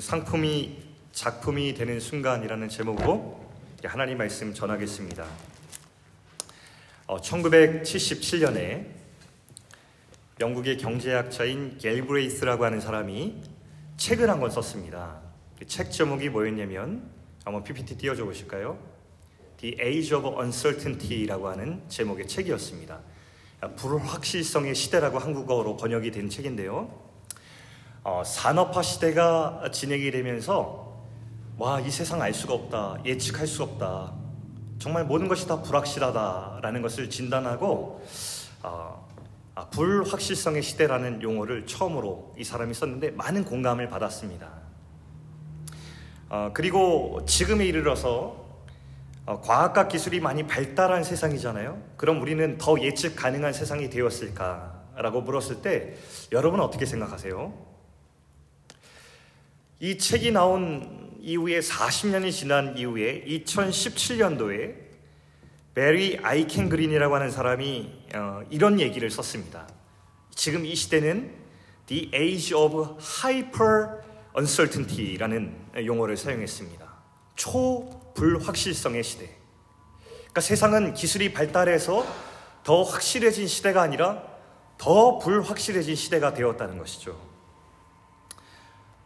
상품이 작품이 되는 순간이라는 제목으로 하나님 말씀 전하겠습니다. 어, 1977년에 영국의 경제학자인 갤브레이스라고 하는 사람이 책을 한 권 썼습니다. 그 책 제목이 뭐였냐면 한번 PPT 띄워줘 보실까요? The Age of Uncertainty라고 하는 제목의 책이었습니다. 불확실성의 시대라고 한국어로 번역이 된 책인데요. 어, 산업화 시대가 진행이 되면서 와, 이 세상 알 수가 없다. 예측할 수 없다. 정말 모든 것이 다 불확실하다라는 것을 진단하고 어, 아, 불확실성의 시대라는 용어를 처음으로 이 사람이 썼는데 많은 공감을 받았습니다. 어, 그리고 지금에 이르러서 어, 과학과 기술이 많이 발달한 세상이잖아요. 그럼 우리는 더 예측 가능한 세상이 되었을까라고 물었을 때 여러분은 어떻게 생각하세요? 이 책이 나온 이후에 40년이 지난 이후에 2017년도에 베리 아이켄 그린이라고 하는 사람이 어, 이런 얘기를 썼습니다. 지금 이 시대는 The Age of Hyper Uncertainty라는 용어를 사용했습니다. 초불확실성의 시대. 그러니까 세상은 기술이 발달해서 더 확실해진 시대가 아니라 더 불확실해진 시대가 되었다는 것이죠.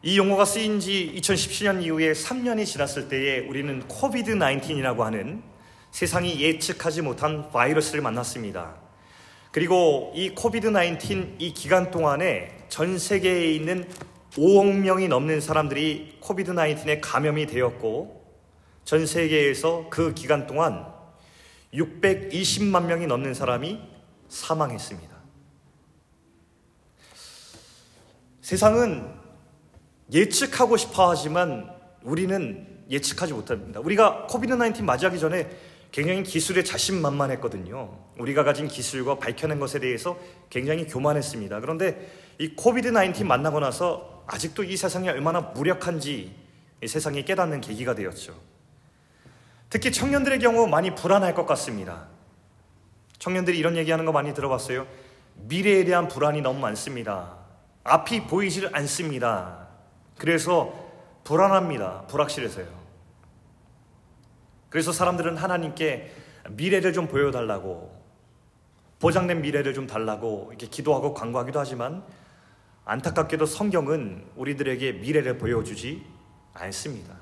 이 용어가 쓰인 지 2017년 이후에 3년이 지났을 때에 우리는 COVID 19이라고 하는 세상이 예측하지 못한 바이러스를 만났습니다. 그리고 이 COVID 19이 기간 동안에 전 세계에 있는 5억 명이 넘는 사람들이 COVID 19에 감염이 되었고 전 세계에서 그 기간 동안 620만 명이 넘는 사람이 사망했습니다. 세상은 예측하고 싶어 하지만 우리는 예측하지 못합니다. 우리가 COVID 19 맞이하기 전에 굉장히 기술에 자신만만했거든요. 우리가 가진 기술과 밝혀낸 것에 대해서 굉장히 교만했습니다. 그런데 이 COVID 19 만나고 나서 아직도 이 세상이 얼마나 무력한지 세상이 깨닫는 계기가 되었죠. 특히 청년들의 경우 많이 불안할 것 같습니다. 청년들이 이런 얘기하는 거 많이 들어봤어요. 미래에 대한 불안이 너무 많습니다. 앞이 보이질 않습니다. 그래서 불안합니다. 불확실해서요. 그래서 사람들은 하나님께 미래를 좀 보여달라고, 보장된 미래를 좀 달라고 이렇게 기도하고 간구하기도 하지만 안타깝게도 성경은 우리들에게 미래를 보여주지 않습니다.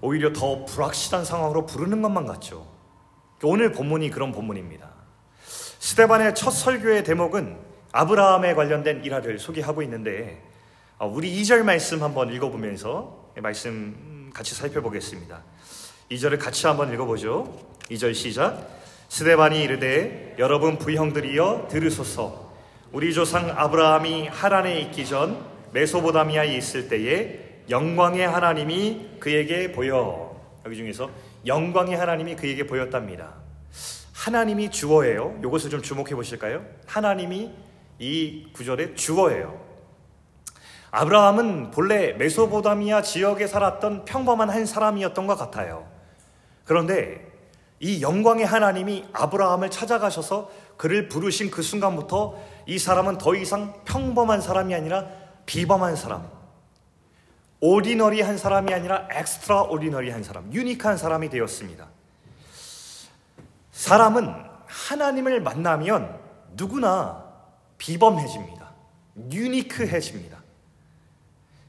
오히려 더 불확실한 상황으로 부르는 것만 같죠. 오늘 본문이 그런 본문입니다. 스테반의 첫 설교의 대목은 아브라함에 관련된 일화를 소개하고 있는데 어, 우리 2절 말씀 한번 읽어보면서 말씀 같이 살펴보겠습니다. 2절을 같이 한번 읽어보죠. 2절 시작. 스데반이 이르되 여러분 부형들이여 들으소서 우리 조상 아브라함이 하란에 있기 전 메소보다미아에 있을 때에 영광의 하나님이 그에게 보여 여기 중에서 영광의 하나님이 그에게 보였답니다. 하나님이 주어예요. 이것을 좀 주목해 보실까요? 하나님이 이 구절의 주어예요. 아브라함은 본래 메소보다미아 지역에 살았던 평범한 한 사람이었던 것 같아요. 그런데 이 영광의 하나님이 아브라함을 찾아가셔서 그를 부르신 그 순간부터 이 사람은 더 이상 평범한 사람이 아니라 비범한 사람, 오디너리한 사람이 아니라 엑스트라 오디너리한 사람, 유니크한 사람이 되었습니다. 사람은 하나님을 만나면 누구나 비범해집니다. 유니크해집니다.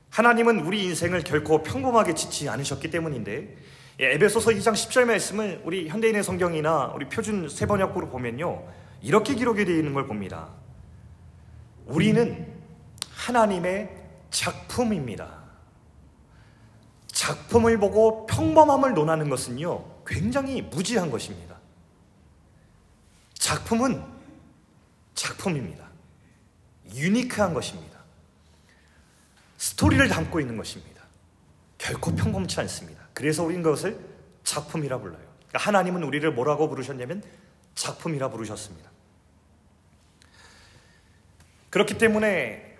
하나님은 우리 인생을 결코 평범하게 짓지 않으셨기 때문인데 예, 에베소서 2장 10절 말씀을 우리 현대인의 성경이나 우리 표준 세번역으로 보면요 이렇게 기록이 되어 있는 걸 봅니다. 우리는 하나님의 작품입니다. 작품을 보고 평범함을 논하는 것은요 굉장히 무지한 것입니다. 작품은 작품입니다. 유니크한 것입니다. 스토리를 담고 있는 것입니다. 결코 평범치 않습니다. 그래서 우리는 그것을 작품이라 불러요. 그러니까 하나님은 우리를 뭐라고 부르셨냐면 작품이라 부르셨습니다. 그렇기 때문에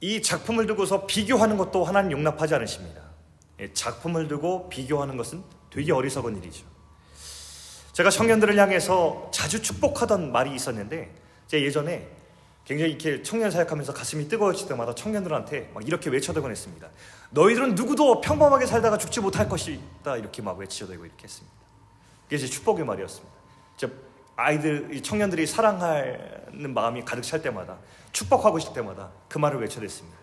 이 작품을 두고서 비교하는 것도 하나님 용납하지 않으십니다. 예, 작품을 두고 비교하는 것은 되게 어리석은 일이죠. 제가 청년들을 향해서 자주 축복하던 말이 있었는데, 제 예전에 굉장히 이렇게 청년 사역하면서 가슴이 뜨거워질 때마다 청년들한테 막 이렇게 외쳐대곤 했습니다. 너희들은 누구도 평범하게 살다가 죽지 못할 것이다 이렇게 막 외치대고 이렇게 했습니다. 그게 제 축복의 말이었습니다. 아이들, 청년들이 사랑하는 마음이 가득 찰 때마다 축복하고 싶을 때마다 그 말을 외쳐댔습니다.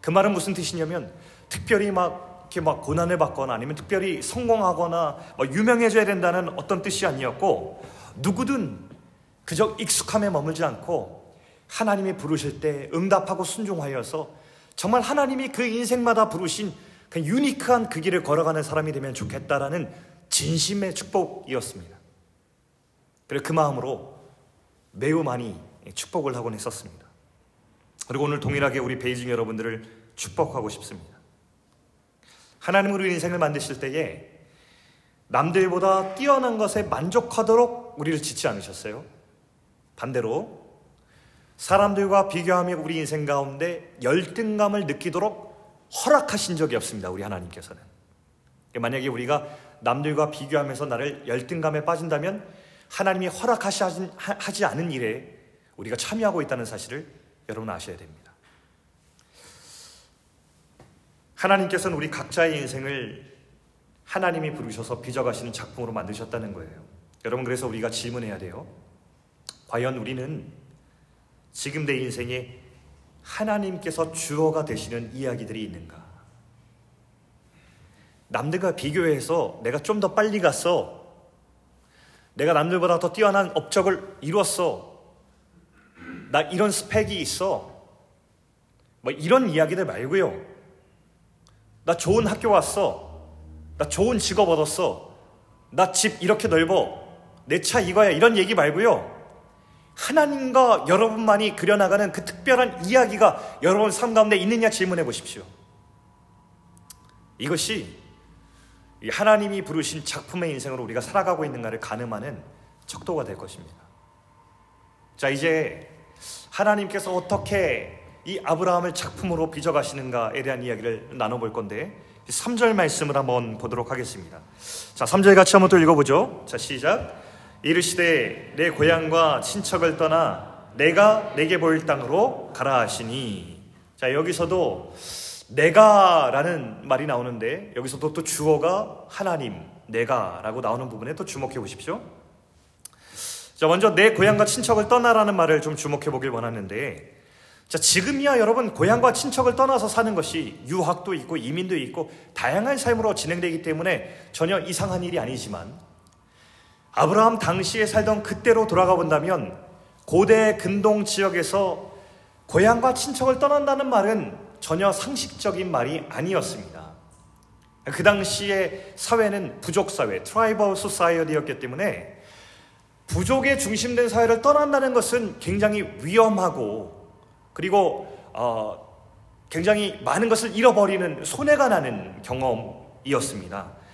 그 말은 무슨 뜻이냐면 특별히 막 이렇게 막 고난을 받거나 아니면 특별히 성공하거나 뭐 유명해져야 된다는 어떤 뜻이 아니었고 누구든 그저 익숙함에 머물지 않고 하나님이 부르실 때 응답하고 순종하여서 정말 하나님이 그 인생마다 부르신 그 유니크한 그 길을 걸어가는 사람이 되면 좋겠다라는 진심의 축복이었습니다. 그래서 그 마음으로 매우 많이 축복을 하곤 했었습니다. 그리고 오늘 동일하게 우리 베이징 여러분들을 축복하고 싶습니다. 하나님 우리 인생을 만드실 때에 남들보다 뛰어난 것에 만족하도록 우리를 짓지 않으셨어요. 반대로 사람들과 비교하며 우리 인생 가운데 열등감을 느끼도록 허락하신 적이 없습니다. 우리 하나님께서는. 만약에 우리가 남들과 비교하면서 나를 열등감에 빠진다면 하나님이 허락하지 않은 일에 우리가 참여하고 있다는 사실을 여러분 아셔야 됩니다. 하나님께서는 우리 각자의 인생을 하나님이 부르셔서 빚어가시는 작품으로 만드셨다는 거예요. 여러분 그래서 우리가 질문해야 돼요. 과연 우리는 지금 내 인생에 하나님께서 주어가 되시는 이야기들이 있는가? 남들과 비교해서 내가 좀 더 빨리 갔어. 내가 남들보다 더 뛰어난 업적을 이루었어. 나 이런 스펙이 있어. 뭐 이런 이야기들 말고요. 나 좋은 학교 왔어. 나 좋은 직업 얻었어. 나 집 이렇게 넓어. 내 차 이거야. 이런 얘기 말고요. 하나님과 여러분만이 그려나가는 그 특별한 이야기가 여러분 삶 가운데 있느냐 질문해 보십시오. 이것이 하나님이 부르신 작품의 인생으로 우리가 살아가고 있는가를 가늠하는 척도가 될 것입니다. 자, 이제 하나님께서 어떻게 이 아브라함을 작품으로 빚어가시는가에 대한 이야기를 나눠볼 건데 3절 말씀을 한번 보도록 하겠습니다. 자, 3절 같이 한번 또 읽어보죠. 자, 시작. 이르시되 내 고향과 친척을 떠나 내가 내게 보일 땅으로 가라 하시니 자, 여기서도 내가라는 말이 나오는데 여기서도 또 주어가 하나님, 내가라고 나오는 부분에 또 주목해 보십시오. 자, 먼저 내 고향과 친척을 떠나라는 말을 좀 주목해 보길 원하는데 자, 지금이야 여러분 고향과 친척을 떠나서 사는 것이 유학도 있고 이민도 있고 다양한 삶으로 진행되기 때문에 전혀 이상한 일이 아니지만 아브라함 당시에 살던 그때로 돌아가 본다면 고대 근동 지역에서 고향과 친척을 떠난다는 말은 전혀 상식적인 말이 아니었습니다. 그 당시의 사회는 부족 사회, tribal society였기 때문에 부족에 중심된 사회를 떠난다는 것은 굉장히 위험하고 그리고 어, 굉장히 많은 것을 잃어버리는 손해가 나는 경험이었습니다.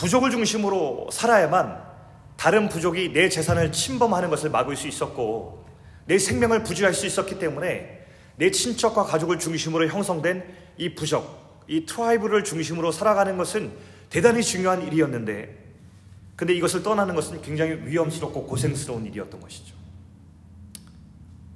부족을 중심으로 살아야만 다른 부족이 내 재산을 침범하는 것을 막을 수 있었고 내 생명을 부지할 수 있었기 때문에 내 친척과 가족을 중심으로 형성된 이 부족, 이 tribe를 중심으로 살아가는 것은 대단히 중요한 일이었는데, 근데 이것을 떠나는 것은 굉장히 위험스럽고 고생스러운 일이었던 것이죠.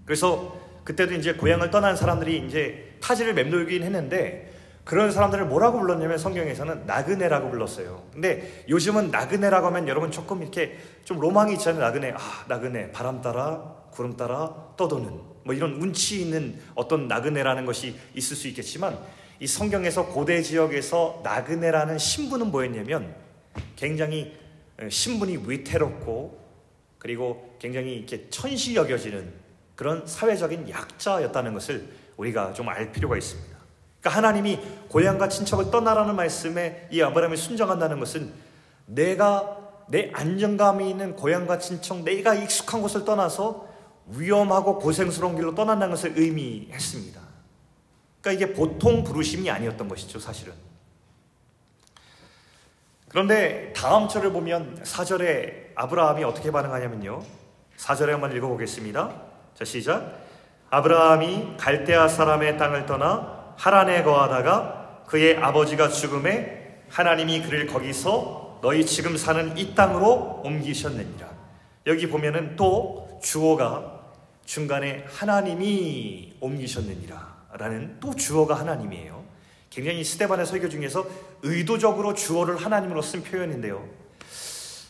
그래서 그때도 이제 고향을 떠난 사람들이 이제 타지를 맴돌긴 했는데, 그런 사람들을 뭐라고 불렀냐면 성경에서는 나그네라고 불렀어요. 근데 요즘은 나그네라고 하면 여러분 조금 이렇게 좀 로망이 있잖아요. 나그네. 아, 나그네. 바람 따라 구름 따라 떠도는 뭐 이런 운치 있는 어떤 나그네라는 것이 있을 수 있겠지만 이 성경에서 고대 지역에서 나그네라는 신분은 뭐였냐면 굉장히 어, 신분이 위태롭고 그리고 굉장히 이렇게 천시 여겨지는 그런 사회적인 약자였다는 것을 우리가 좀 알 필요가 있습니다. 그러니까 하나님이 고향과 친척을 떠나라는 말씀에 이 아브라함이 순정한다는 것은 내가 내 안정감이 있는 고향과 친척, 내가 익숙한 곳을 떠나서 위험하고 고생스러운 길로 떠난다는 것을 의미했습니다. 그러니까 이게 보통 부르심이 아니었던 것이죠, 사실은. 그런데 다음 절을 보면 4절에 아브라함이 어떻게 반응하냐면요. 4절에 한번 읽어보겠습니다. 자, 시작. 아브라함이 갈대아 사람의 땅을 떠나 하란에 거하다가 그의 아버지가 죽음에 하나님이 그를 거기서 너희 지금 사는 이 땅으로 옮기셨느니라. 여기 보면은 또 주어가 중간에 하나님이 옮기셨느니라 라는 또 주어가 하나님이에요. 굉장히 스테반의 설교 중에서 의도적으로 주어를 하나님으로 쓴 표현인데요.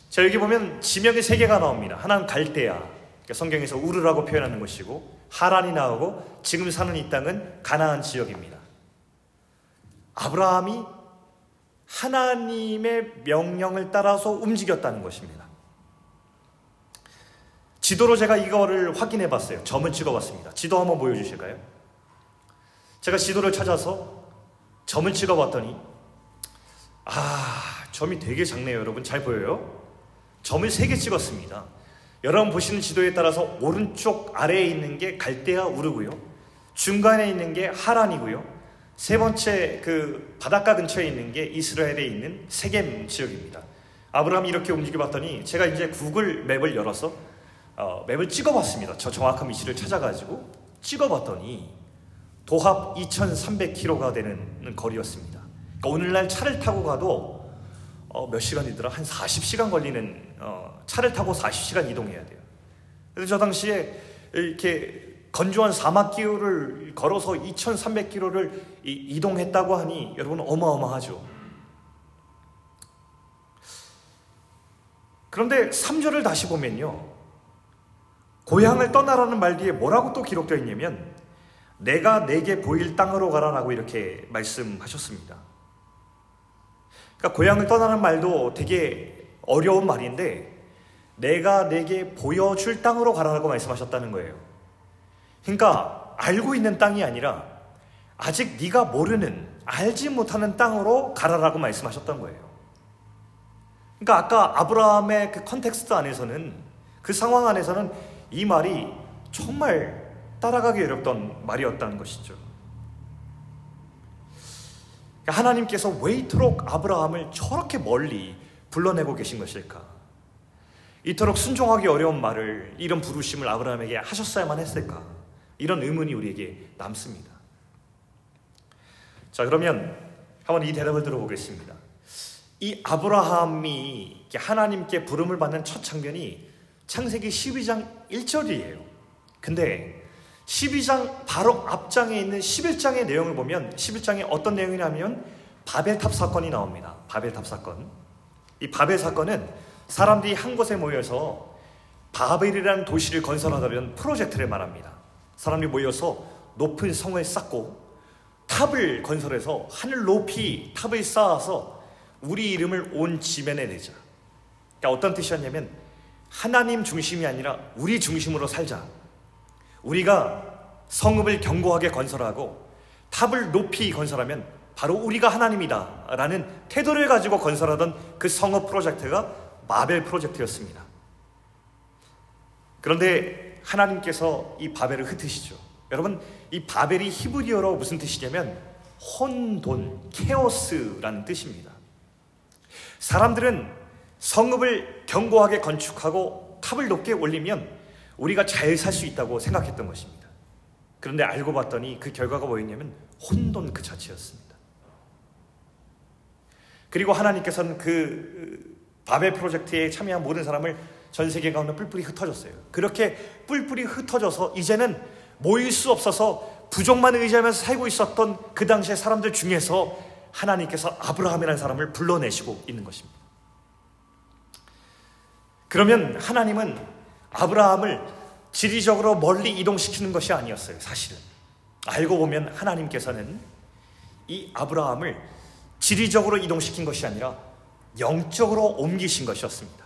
자, 여기 보면 지명이 세 개가 나옵니다. 하나는 갈대야. 그러니까 성경에서 우르라고 표현하는 것이고, 하란이 나오고, 지금 사는 이 땅은 가나안 지역입니다. 아브라함이 하나님의 명령을 따라서 움직였다는 것입니다. 지도로 제가 이거를 확인해 봤어요. 점을 찍어 봤습니다. 지도 한번 보여주실까요? 제가 지도를 찾아서 점을 찍어 봤더니, 아, 점이 되게 작네요, 여러분. 잘 보여요? 점을 세개 찍었습니다. 여러분 보시는 지도에 따라서 오른쪽 아래에 있는 게 갈대아 우르고요. 중간에 있는 게 하란이고요. 세 번째 그 바닷가 근처에 있는 게 이스라엘에 있는 세겜 지역입니다. 아브라함이 이렇게 움직여 봤더니 제가 이제 구글 맵을 열어서 어, 맵을 찍어봤습니다. 저 정확한 위치를 찾아가지고 찍어봤더니 도합 2,300km가 되는 거리였습니다. 그러니까 오늘날 차를 타고 가도 어, 몇 시간이더라? 한 40시간 걸리는 어, 차를 타고 40시간 이동해야 돼요. 그래서 저 당시에 이렇게 건조한 사막 기후를 걸어서 2,300km를 이동했다고 하니 여러분 어마어마하죠. 그런데 3절을 다시 보면요. 고향을 떠나라는 말 뒤에 뭐라고 또 기록되어 있냐면 내가 내게 보일 땅으로 가라라고 이렇게 말씀하셨습니다. 그러니까 고향을 떠나는 말도 되게 어려운 말인데 내가 내게 보여줄 땅으로 가라라고 말씀하셨다는 거예요. 그러니까 알고 있는 땅이 아니라 아직 네가 모르는 알지 못하는 땅으로 가라라고 말씀하셨던 거예요. 그러니까 아까 아브라함의 그 context 안에서는 그 상황 안에서는 이 말이 정말 따라가기 어렵던 말이었다는 것이죠. 그러니까 하나님께서 왜 이토록 아브라함을 저렇게 멀리 불러내고 계신 것일까? 이토록 순종하기 어려운 말을 이런 부르심을 아브라함에게 하셨어야만 했을까? 이런 의문이 우리에게 남습니다. 자, 그러면 한번 이 대답을 들어보겠습니다. 이 아브라함이 하나님께 부름을 받는 첫 장면이 창세기 12장 1절이에요. 근데 12장 바로 앞장에 있는 11장의 내용을 보면 11장에 어떤 내용이냐면 바벨탑 사건이 나옵니다. 바벨탑 사건. 이 바벨 사건은 사람들이 한 곳에 모여서 바벨이라는 도시를 건설하려는 프로젝트를 말합니다. 사람들이 모여서 높은 성을 쌓고 탑을 건설해서 하늘 높이 탑을 쌓아서 우리 이름을 온 지면에 내자. 그러니까 어떤 뜻이었냐면 하나님 중심이 아니라 우리 중심으로 살자. 우리가 성읍을 견고하게 건설하고 탑을 높이 건설하면 바로 우리가 하나님이다 라는 태도를 가지고 건설하던 그 성읍 프로젝트가 마벨 프로젝트였습니다. 그런데 하나님께서 이 바벨을 흩으시죠. 여러분, 이 바벨이 히브리어로 무슨 뜻이냐면 혼돈, 케오스라는 뜻입니다. 사람들은 성읍을 견고하게 건축하고 탑을 높게 올리면 우리가 잘 살 수 있다고 생각했던 것입니다. 그런데 알고 봤더니 그 결과가 뭐였냐면 혼돈 그 자체였습니다. 그리고 하나님께서는 그 바벨 프로젝트에 참여한 모든 사람을 전 세계 가운데 뿔뿔이 흩어졌어요. 그렇게 뿔뿔이 흩어져서 이제는 모일 수 없어서 부족만 의지하면서 살고 있었던 그 당시의 사람들 중에서 하나님께서 아브라함이라는 사람을 불러내시고 있는 것입니다. 그러면 하나님은 아브라함을 지리적으로 멀리 이동시키는 것이 아니었어요, 사실은. 알고 보면 하나님께서는 이 아브라함을 지리적으로 이동시킨 것이 아니라 영적으로 옮기신 것이었습니다.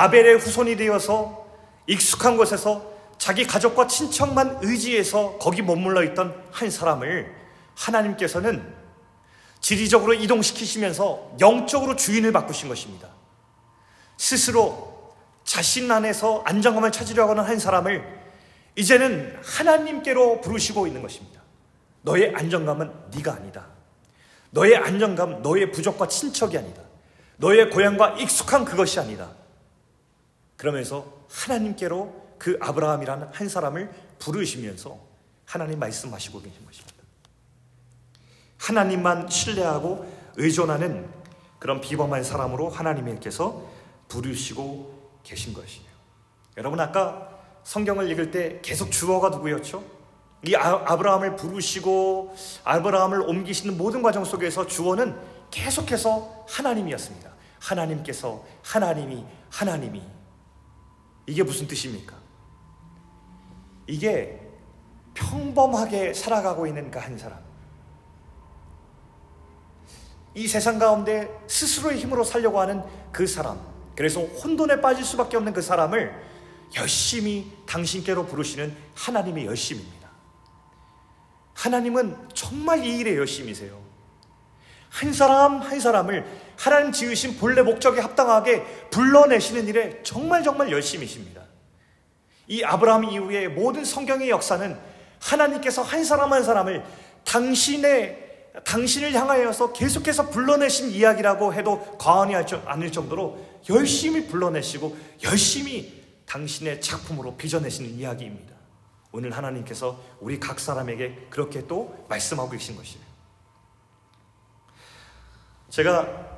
바벨의 후손이 되어서 익숙한 곳에서 자기 가족과 친척만 의지해서 거기 머물러 있던 한 사람을 하나님께서는 지리적으로 이동시키시면서 영적으로 주인을 바꾸신 것입니다. 스스로 자신 안에서 안정감을 찾으려고 하는 한 사람을 이제는 하나님께로 부르시고 있는 것입니다. 너의 안정감은 네가 아니다. 너의 안정감, 너의 부족과 친척이 아니다. 너의 고향과 익숙한 그것이 아니다. 그러면서 하나님께로 그 아브라함이라는 한 사람을 부르시면서 하나님 말씀하시고 계신 것입니다. 하나님만 신뢰하고 의존하는 그런 비범한 사람으로 하나님께서 부르시고 계신 것이에요. 여러분 아까 성경을 읽을 때 계속 주어가 누구였죠? 이 아, 아브라함을 부르시고 아브라함을 옮기시는 모든 과정 속에서 주어는 계속해서 하나님이었습니다. 하나님께서 하나님이 하나님이 이게 무슨 뜻입니까? 이게 평범하게 살아가고 있는 그 한 사람. 이 세상 가운데 스스로의 힘으로 살려고 하는 그 사람. 그래서 혼돈에 빠질 수밖에 없는 그 사람을 열심히 당신께로 부르시는 하나님의 열심입니다. 하나님은 정말 이 일에 열심이세요. 한 사람 한 사람을 하나님 지으신 본래 목적에 합당하게 불러내시는 일에 정말 정말 열심이십니다. 이 아브라함 이후의 모든 성경의 역사는 하나님께서 한 사람 한 사람을 당신의 당신을 향하여서 계속해서 불러내신 이야기라고 해도 과언이 아닐 정도로 열심히 불러내시고 열심히 당신의 작품으로 빚어내시는 이야기입니다. 오늘 하나님께서 우리 각 사람에게 그렇게 또 말씀하고 계신 것이에요. 제가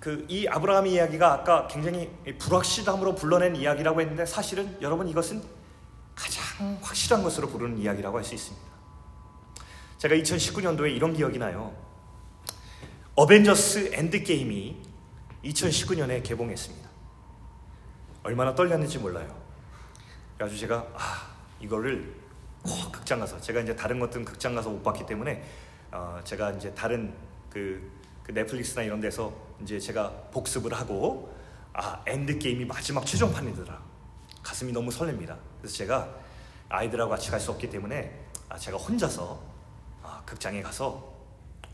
그 이 아브라함 이야기가 아까 굉장히 불확실함으로 불러낸 이야기라고 했는데 사실은 여러분 이것은 가장 확실한 것으로 부르는 이야기라고 할 수 있습니다. 제가 2019년도에 이런 기억이 나요. 어벤져스 엔드게임이 2019년에 개봉했습니다. 얼마나 떨렸는지 몰라요. 그래가지고 제가 아 이거를 꼭 극장 가서 제가 이제 다른 것들은 극장 가서 못 봤기 때문에 어, 제가 이제 다른 그, 그 넷플릭스나 이런 데서 이제 제가 복습을 하고 아 엔드 게임이 마지막 최종판이더라 가슴이 너무 설렙니다. 그래서 제가 아이들하고 같이 갈 수 없기 때문에 아, 제가 혼자서 아, 극장에 가서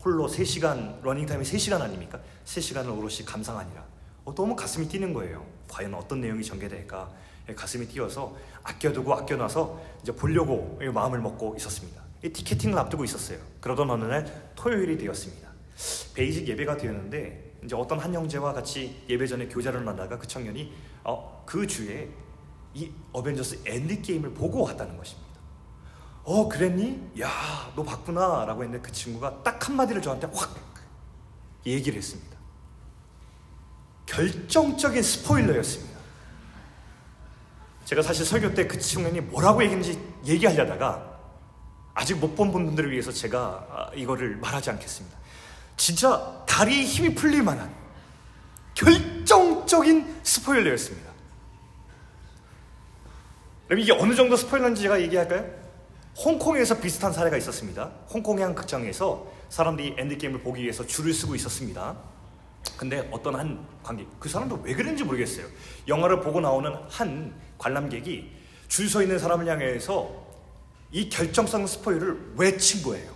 홀로 3시간 러닝타임이 3시간 아닙니까? 3시간을 오롯이 감상하니라 어, 너무 가슴이 뛰는 거예요. 과연 어떤 내용이 전개될까? 예, 가슴이 뛰어서 아껴두고 아껴놔서 이제 보려고 마음을 먹고 있었습니다. 티켓팅을 앞두고 있었어요. 그러던 어느 날 토요일이 되었습니다. 베이직 예배가 되었는데 이제 어떤 한 형제와 같이 예배 전에 교제를 나누다가 그 청년이 어, 그 주에 이 어벤져스 엔드 게임을 보고 왔다는 것입니다. 어 그랬니? 야 너 봤구나라고 했는데 그 친구가 딱 한마디를 저한테 확 얘기를 했습니다. 결정적인 스포일러였습니다. 제가 사실 설교 때 그 청년이 뭐라고 얘기했는지 얘기하려다가 아직 못 본 분들을 위해서 제가 아, 이거를 말하지 않겠습니다. 진짜 다리에 힘이 풀릴 만한 결정적인 스포일러였습니다. 그럼 이게 어느 정도 스포일러인지 제가 얘기할까요? 홍콩에서 비슷한 사례가 있었습니다. 홍콩의 한 극장에서 사람들이 엔드게임을 보기 위해서 줄을 서고 있었습니다. 근데 어떤 한 관객, 그 사람도 왜 그랬는지 모르겠어요. 영화를 보고 나오는 한 관람객이 줄 서 있는 사람을 향해서 이 결정성 스포일을 외친 거예요.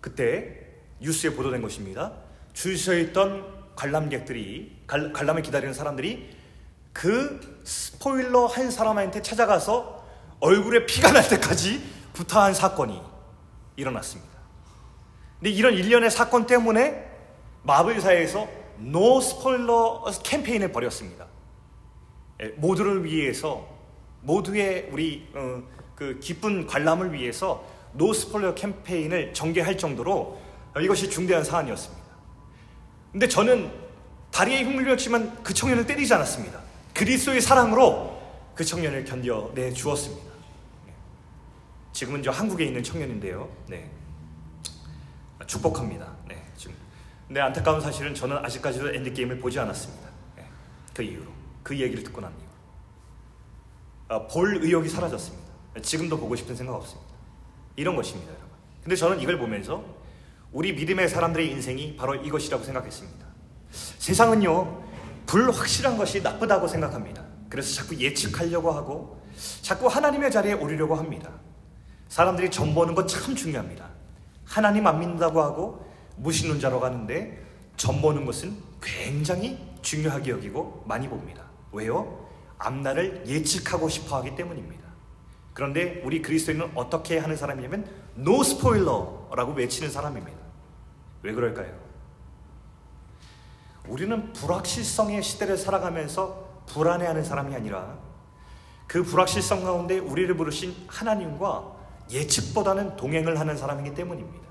그때 뉴스에 보도된 것입니다. 줄 서 있던 관람객들이, 관람을 기다리는 사람들이 그 스포일러 한 사람한테 찾아가서 얼굴에 피가 날 때까지 구타한 사건이 일어났습니다. 근데 이런 일련의 사건 때문에 마블사에서 no spoiler 캠페인을 벌였습니다. 예, 모두를 위해서 모두의 우리 어, 그 기쁜 관람을 위해서 no spoiler 캠페인을 전개할 정도로 이것이 중대한 사안이었습니다. 근데 저는 다리에 잃었지만 그 청년을 때리지 않았습니다. 그리스도의 사랑으로 그 청년을 견뎌내 주었습니다. 네. 지금은 저 한국에 있는 청년인데요. 네. 축복합니다. 네, 지금. 근데 안타까운 사실은 저는 아직까지도 엔드게임을 보지 않았습니다. 네. 그 이후로. 그 얘기를 듣고 난 이후. 아, 볼 의욕이 사라졌습니다. 지금도 보고 싶은 생각 없습니다. 이런 것입니다, 여러분. 근데 저는 이걸 보면서 우리 믿음의 사람들의 인생이 바로 이것이라고 생각했습니다. 세상은요, 불확실한 것이 나쁘다고 생각합니다. 그래서 자꾸 예측하려고 하고 자꾸 하나님의 자리에 오르려고 합니다. 사람들이 점 보는 것참 중요합니다. 하나님 안 믿는다고 하고 무신론자로 가는데 점 보는 것은 굉장히 중요하게 여기고 많이 봅니다. 왜요? 앞날을 예측하고 싶어 하기 때문입니다. 그런데 우리 그리스도인은 어떻게 하는 사람이냐면 노 스포일러라고 외치는 사람입니다. 왜 그럴까요? 우리는 불확실성의 시대를 살아가면서 불안해하는 사람이 아니라 그 불확실성 가운데 우리를 부르신 하나님과 예측보다는 동행을 하는 사람이기 때문입니다.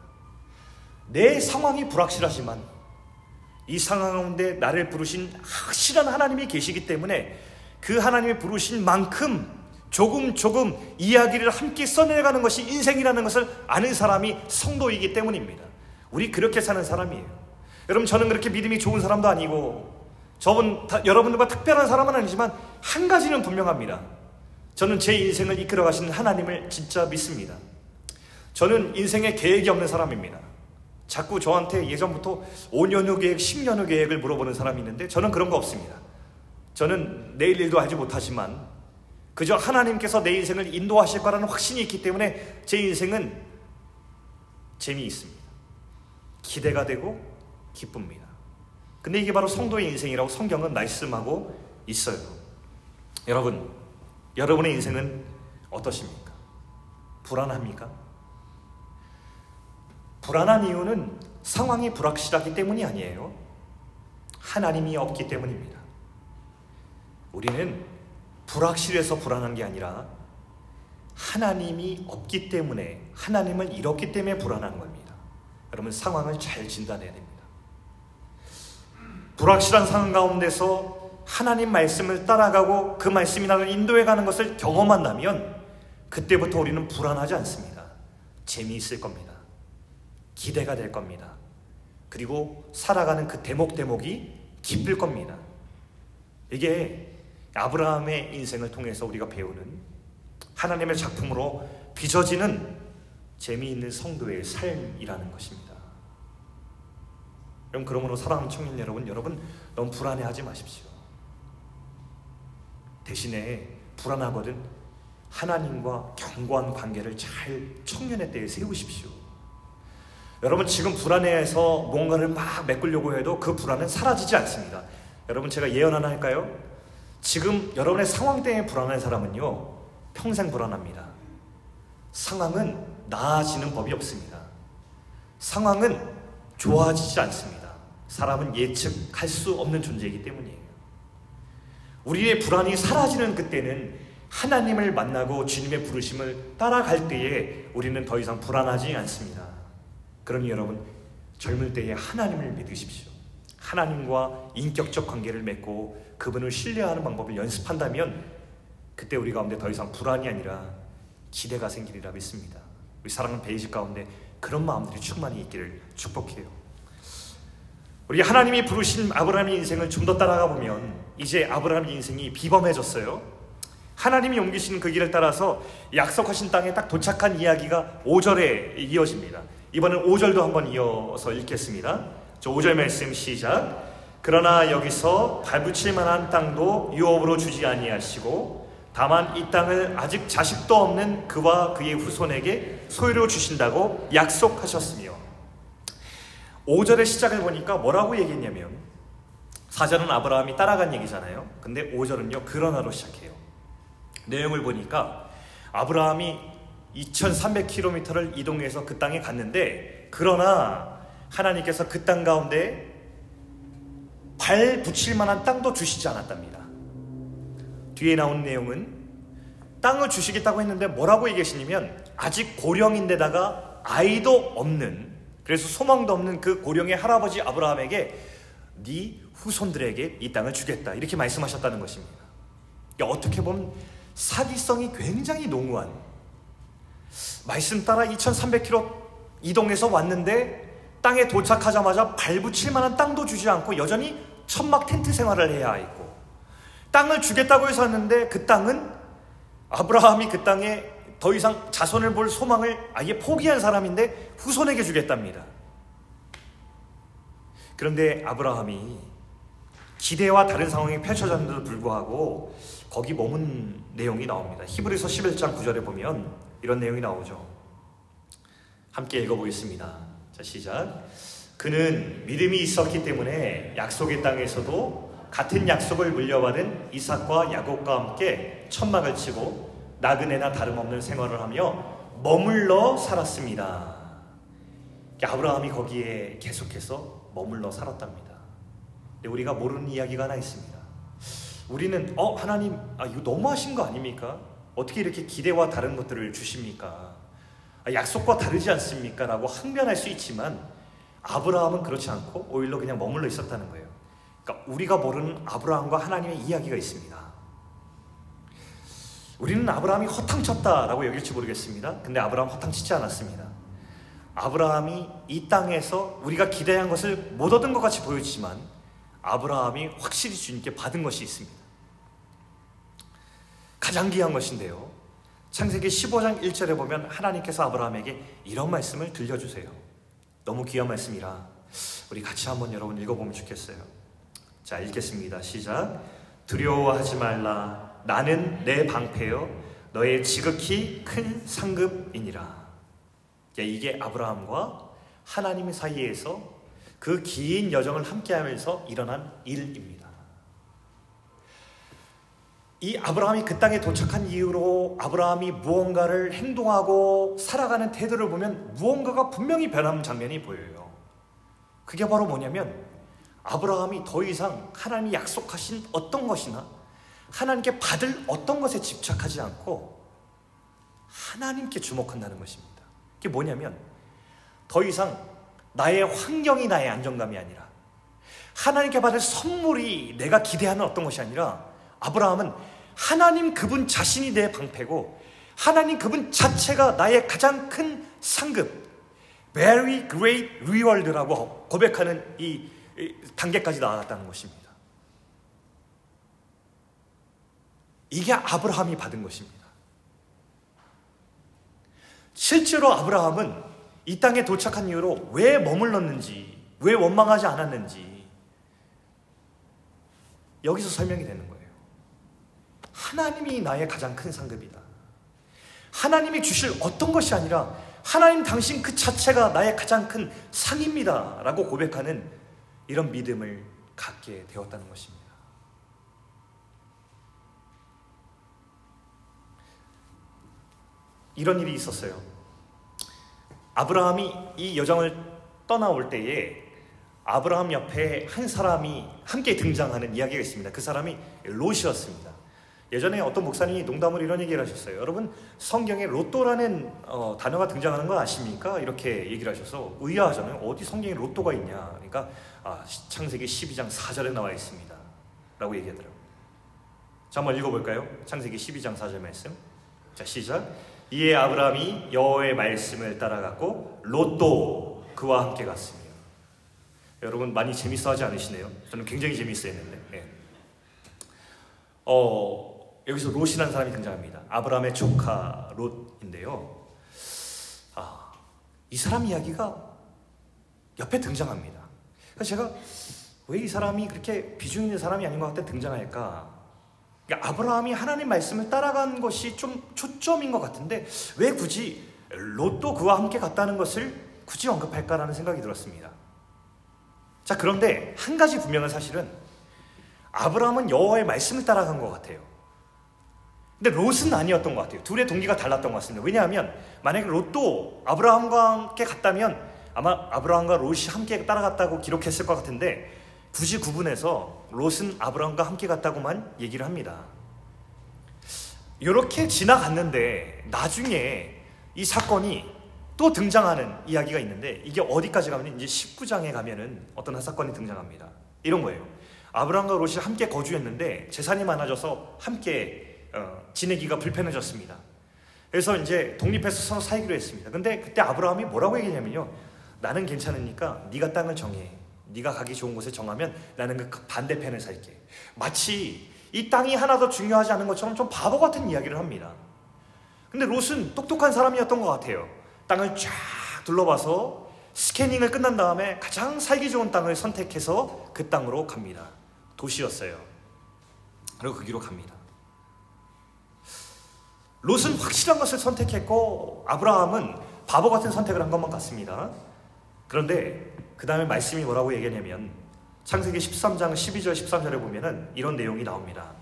내 상황이 불확실하지만 이 상황 가운데 나를 부르신 확실한 하나님이 계시기 때문에 그 하나님이 부르신 만큼 조금 조금 이야기를 함께 써내가는 것이 인생이라는 것을 아는 사람이 성도이기 때문입니다. 우리 그렇게 사는 사람이에요. 여러분 저는 그렇게 믿음이 좋은 사람도 아니고 저분 여러분들과 특별한 사람은 아니지만 한 가지는 분명합니다. 저는 제 인생을 이끌어 가시는 하나님을 진짜 믿습니다. 저는 인생에 계획이 없는 사람입니다. 자꾸 저한테 예전부터 5년 후 계획, 10년 후 계획을 물어보는 사람이 있는데 저는 그런 거 없습니다. 저는 내일 일도 하지 못하지만 그저 하나님께서 내 인생을 인도하실 거라는 확신이 있기 때문에 제 인생은 재미있습니다. 기대가 되고 기쁩니다. 근데 이게 바로 성도의 인생이라고 성경은 말씀하고 있어요. 여러분, 여러분의 인생은 어떠십니까? 불안합니까? 불안한 이유는 상황이 불확실하기 때문이 아니에요. 하나님이 없기 때문입니다. 우리는 불확실해서 불안한 게 아니라 하나님이 없기 때문에 하나님을 잃었기 때문에 불안한 겁니다. 여러분 상황을 잘 진단해야 됩니다. 불확실한 상황 가운데서 하나님 말씀을 따라가고 그 말씀이 나를 인도해 가는 것을 경험한다면 그때부터 우리는 불안하지 않습니다. 재미있을 겁니다. 기대가 될 겁니다. 그리고 살아가는 그 대목 대목이 기쁠 겁니다. 이게 아브라함의 인생을 통해서 우리가 배우는 하나님의 작품으로 빚어지는 재미있는 성도의 삶이라는 것입니다. 여러분 그러므로 사랑하는 청년 여러분, 여러분 너무 불안해하지 마십시오. 대신에 불안하거든 하나님과 견고한 관계를 잘 청년의 때에 세우십시오. 여러분 지금 불안해해서 뭔가를 막 메꾸려고 해도 그 불안은 사라지지 않습니다. 여러분 제가 예언 하나 할까요? 지금 여러분의 상황 때문에 불안한 사람은요 평생 불안합니다. 상황은 나아지는 법이 없습니다. 상황은 좋아지지 않습니다. 사람은 예측할 수 없는 존재이기 때문이에요. 우리의 불안이 사라지는 그때는 하나님을 만나고 주님의 부르심을 따라갈 때에 우리는 더 이상 불안하지 않습니다. 그러니 여러분, 젊을 때에 하나님을 믿으십시오. 하나님과 인격적 관계를 맺고 그분을 신뢰하는 방법을 연습한다면 그때 우리 가운데 더 이상 불안이 아니라 기대가 생기리라 믿습니다. 우리 사랑하는 베이직 가운데 그런 마음들이 충만히 있기를 축복해요. 우리 하나님이 부르신 아브라함의 인생을 좀 더 따라가 보면 이제 아브라함의 인생이 비범해졌어요. 하나님이 옮기신 그 길을 따라서 약속하신 땅에 딱 도착한 이야기가 5절에 이어집니다. 이번엔 5절도 한번 이어서 읽겠습니다. 저 5절 말씀 시작. 그러나 여기서 발붙일 만한 땅도 유업으로 주지 아니하시고 다만 이 땅을 아직 자식도 없는 그와 그의 후손에게 소유로 주신다고 약속하셨으며 5절의 시작을 보니까 뭐라고 얘기했냐면 4절은 아브라함이 따라간 얘기잖아요. 근데 5절은요. 그러나로 시작해요. 내용을 보니까 아브라함이 2300km를 이동해서 그 땅에 갔는데 그러나 하나님께서 그 땅 가운데 발 붙일 만한 땅도 주시지 않았답니다. 뒤에 나온 내용은 땅을 주시겠다고 했는데 뭐라고 얘기하시냐면 아직 고령인데다가 아이도 없는 그래서 소망도 없는 그 고령의 할아버지 아브라함에게 네 후손들에게 이 땅을 주겠다 이렇게 말씀하셨다는 것입니다. 그러니까 어떻게 보면 사기성이 굉장히 농후한 말씀 따라 2300km 이동해서 왔는데 땅에 도착하자마자 발붙일 만한 땅도 주지 않고 여전히 천막 텐트 생활을 해야 했고 땅을 주겠다고 해서 왔는데 그 땅은 아브라함이 그 땅에 더 이상 자손을 볼 소망을 아예 포기한 사람인데 후손에게 주겠답니다. 그런데 아브라함이 기대와 다른 상황이 펼쳐졌는데도 불구하고 거기 머문 내용이 나옵니다. 히브리서 11장 9절에 보면 이런 내용이 나오죠. 함께 읽어보겠습니다. 자, 시작. 그는 믿음이 있었기 때문에 약속의 땅에서도 같은 약속을 물려받은 이삭과 야곱과 함께 천막을 치고 나그네나 다름없는 생활을 하며 머물러 살았습니다. 아브라함이 거기에 계속해서 머물러 살았답니다. 우리가 모르는 이야기가 하나 있습니다. 우리는 어 하나님 아 이거 너무 하신 거 아닙니까? 어떻게 이렇게 기대와 다른 것들을 주십니까? 아, 약속과 다르지 않습니까? 라고 항변할 수 있지만 아브라함은 그렇지 않고 오히려 그냥 머물러 있었다는 거예요. 그러니까 우리가 모르는 아브라함과 하나님의 이야기가 있습니다. 우리는 아브라함이 허탕쳤다라고 여길지 모르겠습니다. 근데 아브라함 허탕치지 않았습니다. 아브라함이 이 땅에서 우리가 기대한 것을 못 얻은 것 같이 보여지지만 아브라함이 확실히 주님께 받은 것이 있습니다. 가장 귀한 것인데요. 창세기 15장 1절에 보면 하나님께서 아브라함에게 이런 말씀을 들려주세요. 너무 귀한 말씀이라 우리 같이 한번 여러분 읽어보면 좋겠어요. 자, 읽겠습니다. 시작. 두려워하지 말라. 나는 내 방패요. 너의 지극히 큰 상급이니라. 이게 아브라함과 하나님 사이에서 그 긴 여정을 함께하면서 일어난 일입니다. 이 아브라함이 그 땅에 도착한 이후로 아브라함이 무언가를 행동하고 살아가는 태도를 보면 무언가가 분명히 변하는 장면이 보여요. 그게 바로 뭐냐면 아브라함이 더 이상 하나님이 약속하신 어떤 것이나 하나님께 받을 어떤 것에 집착하지 않고 하나님께 주목한다는 것입니다. 그게 뭐냐면 더 이상 나의 환경이 나의 안정감이 아니라 하나님께 받을 선물이 내가 기대하는 어떤 것이 아니라 아브라함은 하나님 그분 자신이 내 방패고 하나님 그분 자체가 나의 가장 큰 상급 very great reward라고 고백하는 이 단계까지 나아갔다는 것입니다. 이게 아브라함이 받은 것입니다. 실제로 아브라함은 이 땅에 도착한 이후로 왜 머물렀는지, 왜 원망하지 않았는지 여기서 설명이 되는 거예요. 하나님이 나의 가장 큰 상급이다. 하나님이 주실 어떤 것이 아니라 하나님 당신 그 자체가 나의 가장 큰 상입니다. 라고 고백하는 이런 믿음을 갖게 되었다는 것입니다. 이런 일이 있었어요. 아브라함이 이 여정을 떠나올 때에 아브라함 옆에 한 사람이 함께 등장하는 이야기가 있습니다. 그 사람이 롯이었습니다. 예전에 어떤 목사님이 농담으로 이런 얘기를 하셨어요. 여러분 성경에 로또라는 어, 단어가 등장하는 거 아십니까? 이렇게 얘기를 하셔서 의아하잖아요. 어디 성경에 로또가 있냐? 그러니까 아, 창세기 12장 4절에 나와 있습니다. 라고 얘기하더라고요. 자, 한번 읽어볼까요? 창세기 12장 4절 말씀. 자, 시작. 이에 아브라함이 여호와의 말씀을 따라갔고 롯도 그와 함께 갔습니다. 여러분 많이 재밌어하지 않으시네요? 저는 굉장히 재밌어했는데. 네. 어, 여기서 롯이라는 사람이 등장합니다. 아브라함의 조카 롯인데요. 아, 이 사람 이야기가 옆에 등장합니다. 그래서 제가 왜 이 사람이 그렇게 비중 있는 사람이 아닌 것 같아 등장할까? 그러니까 아브라함이 하나님 말씀을 따라간 것이 좀 초점인 것 같은데 왜 굳이 롯도 그와 함께 갔다는 것을 굳이 언급할까라는 생각이 들었습니다. 자 그런데 한 가지 분명한 사실은 아브라함은 여호와의 말씀을 따라간 것 같아요. 근데 롯은 아니었던 것 같아요. 둘의 동기가 달랐던 것 같습니다. 왜냐하면 만약에 롯도 아브라함과 함께 갔다면 아마 아브라함과 롯이 함께 따라갔다고 기록했을 것 같은데 굳이 구분해서 롯은 아브라함과 함께 갔다고만 얘기를 합니다. 이렇게 지나갔는데 나중에 이 사건이 또 등장하는 이야기가 있는데 이게 어디까지 가면 이제 19장에 가면은 어떤 한 사건이 등장합니다. 이런 거예요. 아브라함과 롯이 함께 거주했는데 재산이 많아져서 함께 어, 지내기가 불편해졌습니다. 그래서 이제 독립해서 서로 살기로 했습니다. 근데 그때 아브라함이 뭐라고 얘기냐면요. 나는 괜찮으니까 네가 땅을 정해. 네가 가기 좋은 곳에 정하면 나는 그 반대편에 살게. 마치 이 땅이 하나 더 중요하지 않은 것처럼 좀 바보 같은 이야기를 합니다. 근데 롯은 똑똑한 사람이었던 것 같아요. 땅을 쫙 둘러봐서 스캐닝을 끝난 다음에 가장 살기 좋은 땅을 선택해서 그 땅으로 갑니다. 도시였어요. 그리고 그 길로 갑니다. 롯은 확실한 것을 선택했고 아브라함은 바보 같은 선택을 한 것만 같습니다. 그런데 그 다음에 말씀이 뭐라고 얘기하냐면 창세기 13장 12절 13절에 보면은 이런 내용이 나옵니다.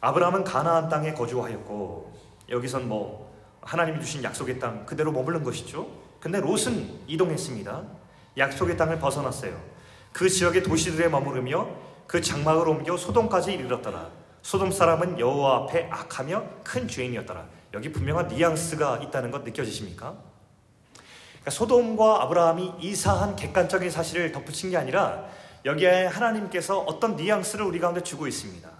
아브라함은 가나안 땅에 거주하였고 여기선 뭐 하나님이 주신 약속의 땅 그대로 머무른 것이죠. 근데 롯은 이동했습니다. 약속의 땅을 벗어났어요. 그 지역의 도시들에 머무르며 그 장막을 옮겨 소돔까지 이르렀더라. 소돔 사람은 여호와 앞에 악하며 큰 죄인이었더라. 여기 분명한 뉘앙스가 있다는 것 느껴지십니까? 그러니까 소돔과 아브라함이 이사한 객관적인 사실을 덧붙인 게 아니라 여기에 하나님께서 어떤 뉘앙스를 우리 가운데 주고 있습니다.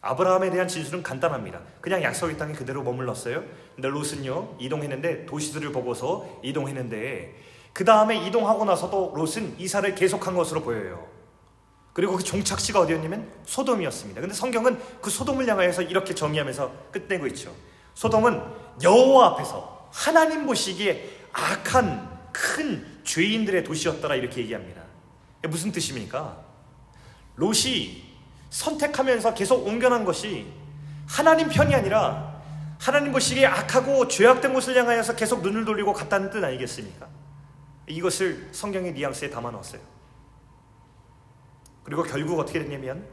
아브라함에 대한 진술은 간단합니다. 그냥 약속의 땅에 그대로 머물렀어요. 근데 롯은요, 이동했는데 도시들을 보고서 이동했는데 그 다음에 이동하고 나서도 롯은 이사를 계속한 것으로 보여요. 그리고 그 종착지가 어디였냐면 소돔이었습니다. 근데 성경은 그 소돔을 향하여서 이렇게 정의하면서 끝내고 있죠. 소돔은 여호와 앞에서 하나님 보시기에 악한 큰 죄인들의 도시였더라 이렇게 얘기합니다. 무슨 뜻입니까? 롯이 선택하면서 계속 옮겨난 것이 하나님 편이 아니라 하나님 보시기에 악하고 죄악된 곳을 향하여서 계속 눈을 돌리고 갔다는 뜻 아니겠습니까? 이것을 성경의 뉘앙스에 담아 넣었어요. 그리고 결국 어떻게 됐냐면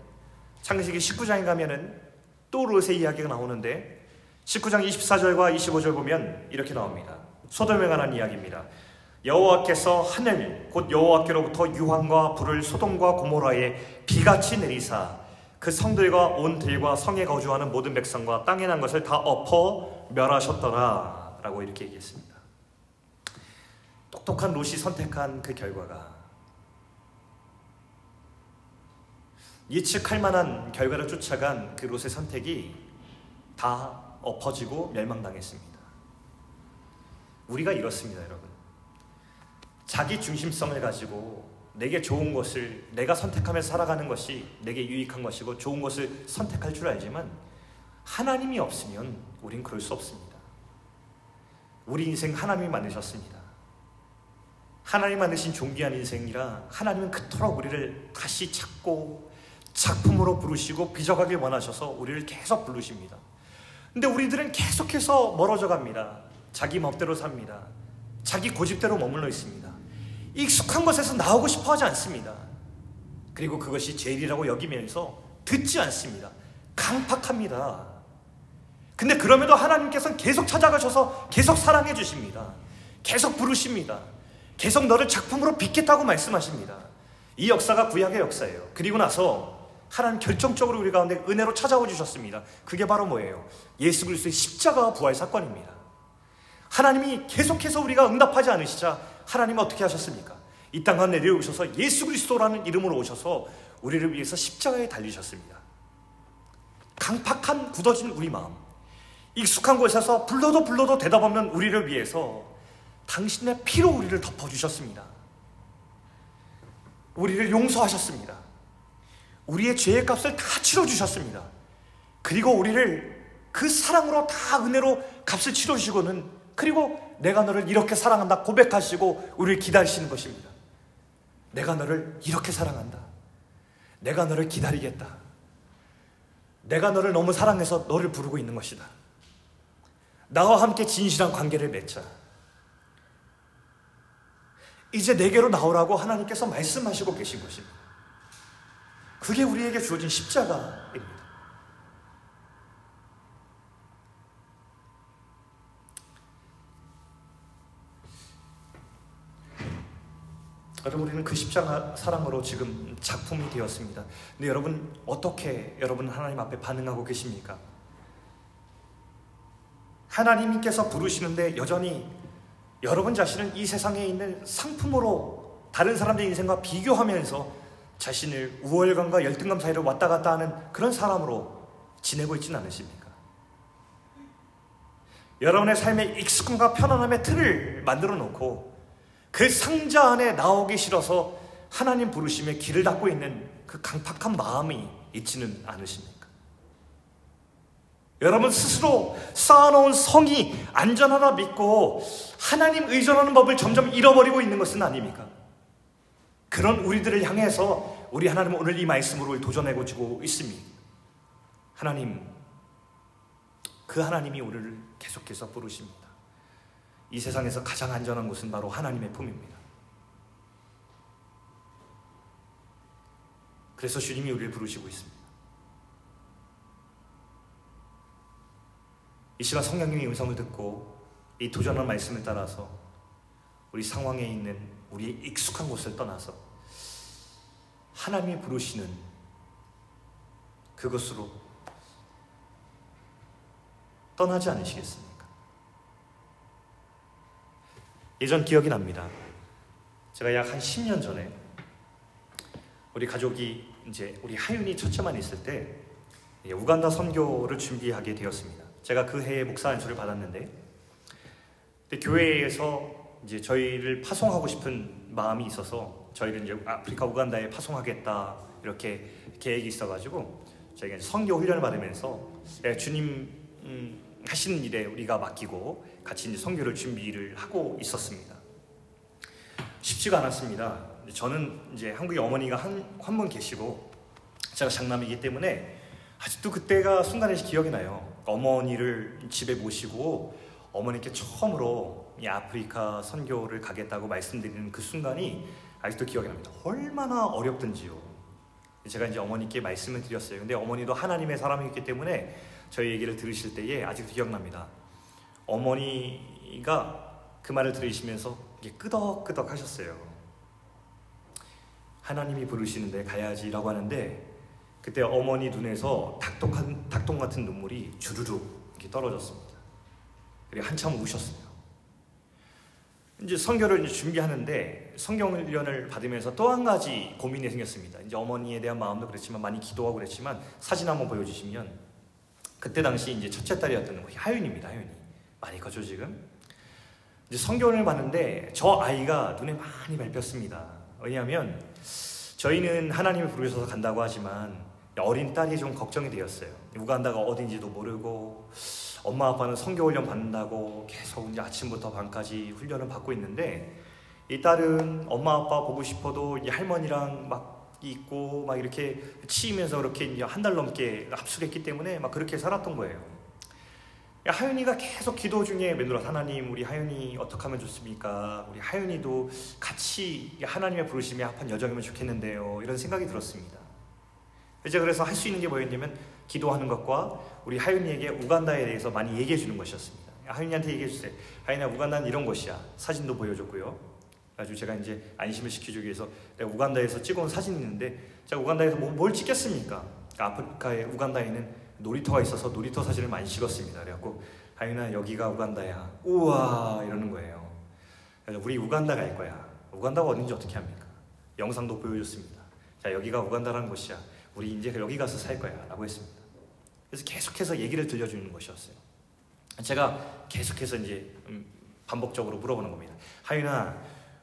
창세기 19장에 가면은 또 롯의 이야기가 나오는데 19장 24절과 25절 보면 이렇게 나옵니다. 소돔에 관한 이야기입니다. 여호와께서 하늘 곧 여호와께로부터 유황과 불을 소돔과 고모라에 비같이 내리사 그 성들과 온 들과 성에 거주하는 모든 백성과 땅에 난 것을 다 엎어 멸하셨더라 라고 이렇게 얘기했습니다. 똑똑한 롯이 선택한 그 결과가 예측할 만한 결과를 쫓아간 그 롯의 선택이 다 엎어지고 멸망당했습니다. 우리가 이렇습니다, 여러분. 자기 중심성을 가지고 내게 좋은 것을 내가 선택하면서 살아가는 것이 내게 유익한 것이고 좋은 것을 선택할 줄 알지만 하나님이 없으면 우린 그럴 수 없습니다. 우리 인생 하나님이 만드셨습니다. 하나님 만드신 존귀한 인생이라 하나님은 그토록 우리를 다시 찾고 작품으로 부르시고 비적하길 원하셔서 우리를 계속 부르십니다. 근데 우리들은 계속해서 멀어져 갑니다. 자기 멋대로 삽니다. 자기 고집대로 머물러 있습니다. 익숙한 것에서 나오고 싶어 하지 않습니다. 그리고 그것이 제일이라고 여기면서 듣지 않습니다. 강팍합니다. 근데 그럼에도 하나님께서는 계속 찾아가셔서 계속 사랑해 주십니다. 계속 부르십니다. 계속 너를 작품으로 빚겠다고 말씀하십니다. 이 역사가 구약의 역사예요. 그리고 나서 하나님 결정적으로 우리 가운데 은혜로 찾아오 주셨습니다. 그게 바로 뭐예요? 예수 그리스도의 십자가 부활 사건입니다. 하나님이 계속해서 우리가 응답하지 않으시자 하나님은 어떻게 하셨습니까? 이 땅 가운데 내려오셔서 예수 그리스도라는 이름으로 오셔서 우리를 위해서 십자가에 달리셨습니다. 강팍한 굳어진 우리 마음, 익숙한 곳에서 불러도 불러도 대답 없는 우리를 위해서 당신의 피로 우리를 덮어주셨습니다. 우리를 용서하셨습니다. 우리의 죄의 값을 다 치러주셨습니다. 그리고 우리를 그 사랑으로 다 은혜로 값을 치러주시고는 그리고 내가 너를 이렇게 사랑한다 고백하시고 우리를 기다리시는 것입니다. 내가 너를 이렇게 사랑한다. 내가 너를 기다리겠다. 내가 너를 너무 사랑해서 너를 부르고 있는 것이다. 나와 함께 진실한 관계를 맺자. 이제 내게로 나오라고 하나님께서 말씀하시고 계신 것입니다. 그게 우리에게 주어진 십자가입니다. 여러분 우리는 그 십자가 사랑으로 지금 작품이 되었습니다. 근데 여러분 어떻게 여러분 하나님 앞에 반응하고 계십니까? 하나님께서 부르시는데 여전히 여러분 자신은 이 세상에 있는 상품으로 다른 사람들의 인생과 비교하면서 자신을 우월감과 열등감 사이로 왔다 갔다 하는 그런 사람으로 지내고 있지는 않으십니까? 여러분의 삶의 익숙함과 편안함의 틀을 만들어 놓고 그 상자 안에 나오기 싫어서 하나님 부르심에 길을 닫고 있는 그 강팍한 마음이 있지는 않으십니까? 여러분 스스로 쌓아놓은 성이 안전하다 믿고 하나님 의존하는 법을 점점 잃어버리고 있는 것은 아닙니까? 그런 우리들을 향해서 우리 하나님은 오늘 이 말씀으로 도전해보고 있습니다. 하나님, 그 하나님이 우리를 계속해서 부르십니다. 이 세상에서 가장 안전한 곳은 바로 하나님의 품입니다. 그래서 주님이 우리를 부르시고 있습니다. 이 시간 성령님의 음성을 듣고 이 도전한 말씀을 따라서 우리 상황에 있는 우리의 익숙한 곳을 떠나서 하나님이 부르시는 그것으로 떠나지 않으시겠습니까? 예전 기억이 납니다. 제가 약 한 10년 전에 우리 가족이 이제 우리 하윤이 첫째만 있을 때 우간다 선교를 준비하게 되었습니다. 제가 그 해에 목사 안수를 받았는데 교회에서 이제 저희를 파송하고 싶은 마음이 있어서 저희를 이제 아프리카 우간다에 파송하겠다 이렇게 계획이 있어가지고 저희가 선교 훈련을 받으면서 예, 주님 음, 하시는 일에 우리가 맡기고 같이 이제 선교를 준비를 하고 있었습니다. 쉽지가 않았습니다. 저는 이제 한국에 어머니가 한분 계시고 제가 장남이기 때문에 아직도 그때가 순간에 기억이 나요. 어머니를 집에 모시고 어머니께 처음으로 이 아프리카 선교를 가겠다고 말씀드리는 그 순간이 아직도 기억이 납니다. 얼마나 어렵든지요. 제가 이제 어머니께 말씀을 드렸어요. 근데 어머니도 하나님의 사람이기 때문에 저희 얘기를 들으실 때에 아직도 기억납니다. 어머니가 그 말을 들으시면서 끄덕끄덕 하셨어요. 하나님이 부르시는데 가야지라고 하는데 그때 어머니 눈에서 닭똥, 같은 눈물이 주르륵 떨어졌습니다. 그리고 한참 우셨어요. 이제 성교를 이제 준비하는데 성경 훈련을 받으면서 또 한 가지 고민이 생겼습니다. 이제 어머니에 대한 마음도 그렇지만 많이 기도하고 그랬지만 사진 한번 보여주시면 그때 당시 이제 첫째 딸이었던 하윤입니다. 하윤이 많이 커죠 지금. 이제 성경을 봤는데 저 아이가 눈에 많이 밟혔습니다. 왜냐하면 저희는 하나님을 부르셔서 간다고 하지만 어린 딸이 좀 걱정이 되었어요. 우간다가 어딘지도 모르고 엄마 아빠는 성교 훈련 받는다고 계속 이제 아침부터 밤까지 훈련을 받고 있는데 이 딸은 엄마 아빠 보고 싶어도 이 할머니랑 막 있고 막 이렇게 치이면서 그렇게 이제 한 달 넘게 합숙했기 때문에 막 그렇게 살았던 거예요. 하윤이가 계속 기도 중에 맨들어 하나님 우리 하윤이 어떻게 하면 좋습니까? 우리 하윤이도 같이 하나님의 부르심에 합한 여정이면 좋겠는데요. 이런 생각이 들었습니다. 이제 그래서 할 수 있는 게 뭐였냐면 기도하는 것과 우리 하윤이에게 우간다에 대해서 많이 얘기해 주는 것이었습니다. 하윤이한테 얘기해 주세요. 하윤아 우간다는 이런 곳이야. 사진도 보여줬고요. 아주 제가 이제 안심을 시켜주기 위해서 내가 우간다에서 찍어온 사진이 있는데 제가 우간다에서 뭐, 뭘 찍겠습니까? 그러니까 아프리카의 우간다에는 놀이터가 있어서 놀이터 사진을 많이 찍었습니다. 그래갖고 하윤아 여기가 우간다야. 우와 이러는 거예요. 우리 우간다 갈 거야. 우간다가 어딘지 어떻게 합니까? 영상도 보여줬습니다. 자 여기가 우간다라는 곳이야. 우리 이제 여기 가서 살 거야 라고 했습니다. 그래서 계속해서 얘기를 들려주는 것이었어요. 제가 계속해서 이제 음, 반복적으로 물어보는 겁니다. 하윤아,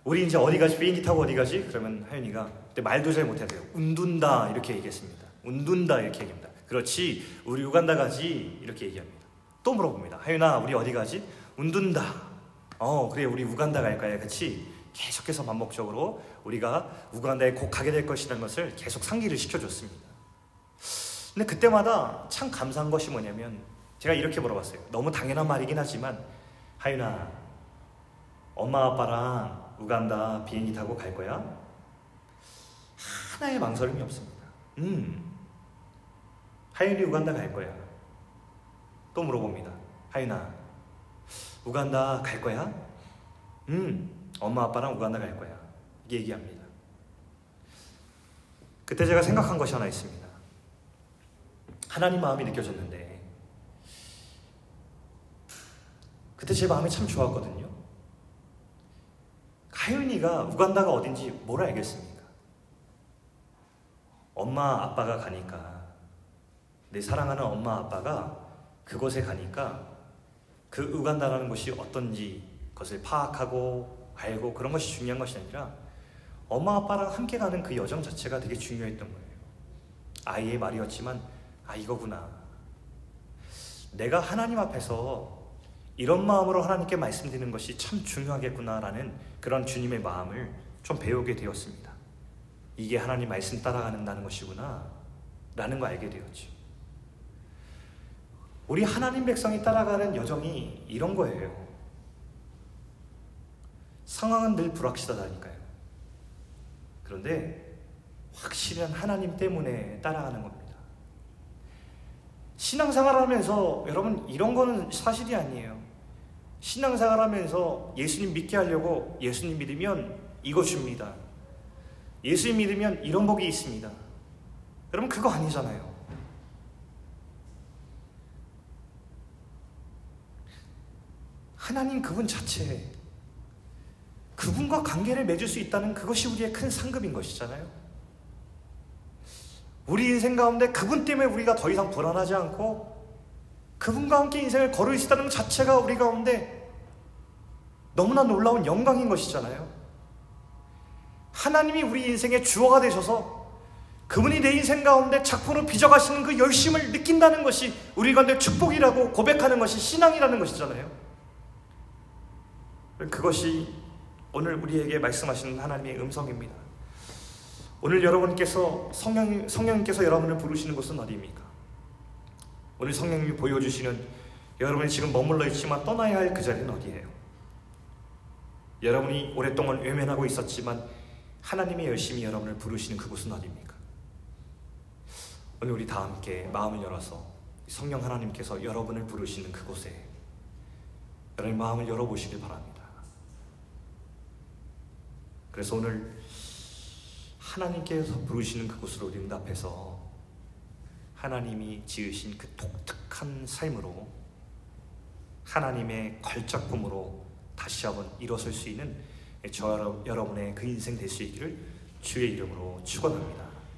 우리 이제 어디 가지? 비행기 타고 어디 가지? 그러면 하윤이가 그때 말도 잘 못하대요. 운둔다 이렇게 얘기했습니다. 운둔다 이렇게 얘기합니다. 그렇지, 우리 우간다 가지 이렇게 얘기합니다. 또 물어봅니다. 하윤아, 우리 어디 가지? 운둔다. 어, 그래, 우리 우간다 갈 거야, 그렇지? 계속해서 반복적으로 우리가 우간다에 곧 가게 될 것이라는 것을 계속 상기를 시켜줬습니다. 근데 그때마다 참 감사한 것이 뭐냐면 제가 이렇게 물어봤어요. 너무 당연한 말이긴 하지만 하윤아, 엄마 아빠랑 우간다 비행기 타고 갈 거야? 하나의 망설임이 없습니다. 음, 하윤이 우간다 갈 거야. 또 물어봅니다. 하윤아, 우간다 갈 거야? 음, 엄마 아빠랑 우간다 갈 거야. 얘기합니다. 그때 제가 생각한 것이 하나 있습니다. 하나님 마음이 느껴졌는데 그때 제 마음이 참 좋았거든요. 하윤이가 우간다가 어딘지 뭘 알겠습니까? 엄마 아빠가 가니까 내 사랑하는 엄마 아빠가 그곳에 가니까 그 우간다라는 곳이 어떤지 그것을 파악하고 알고 그런 것이 중요한 것이 아니라 엄마 아빠랑 함께 가는 그 여정 자체가 되게 중요했던 거예요. 아이의 말이었지만 아 이거구나. 내가 하나님 앞에서 이런 마음으로 하나님께 말씀드리는 것이 참 중요하겠구나라는 그런 주님의 마음을 좀 배우게 되었습니다. 이게 하나님 말씀 따라가는다는 것이구나 라는 거 알게 되었죠. 우리 하나님 백성이 따라가는 여정이 이런 거예요. 상황은 늘 불확실하다니까요. 그런데 확실한 하나님 때문에 따라가는 겁니다. 신앙생활 하면서 여러분 이런 거는 사실이 아니에요. 신앙생활 하면서 예수님 믿게 하려고 예수님 믿으면 이거 줍니다. 예수님 믿으면 이런 복이 있습니다. 여러분 그거 아니잖아요. 하나님 그분 자체 그분과 관계를 맺을 수 있다는 그것이 우리의 큰 상급인 것이잖아요. 우리 인생 가운데 그분 때문에 우리가 더 이상 불안하지 않고 그분과 함께 인생을 걸을 수 있다는 것 자체가 우리 가운데 너무나 놀라운 영광인 것이잖아요. 하나님이 우리 인생의 주어가 되셔서 그분이 내 인생 가운데 작품으로 빚어가시는 그 열심을 느낀다는 것이 우리 가운데 축복이라고 고백하는 것이 신앙이라는 것이잖아요. 그것이 오늘 우리에게 말씀하시는 하나님의 음성입니다. 오늘 여러분께서 성령, 성령님께서 여러분을 부르시는 곳은 어디입니까? 오늘 성령님이 보여주시는 여러분이 지금 머물러 있지만 떠나야 할 그 자리는 어디예요? 여러분이 오랫동안 외면하고 있었지만 하나님이 열심히 여러분을 부르시는 그곳은 어디입니까? 오늘 우리 다 함께 마음을 열어서 성령 하나님께서 여러분을 부르시는 그곳에 여러분 마음을 열어보시길 바랍니다. 그래서 오늘 하나님께서 부르시는 그곳으로 응답해서 하나님이 지으신 그 독특한 삶으로 하나님의 걸작품으로 다시 한번 일어설 수 있는 저 여러분의 그 인생 될 수 있기를 주의 이름으로 축원합니다.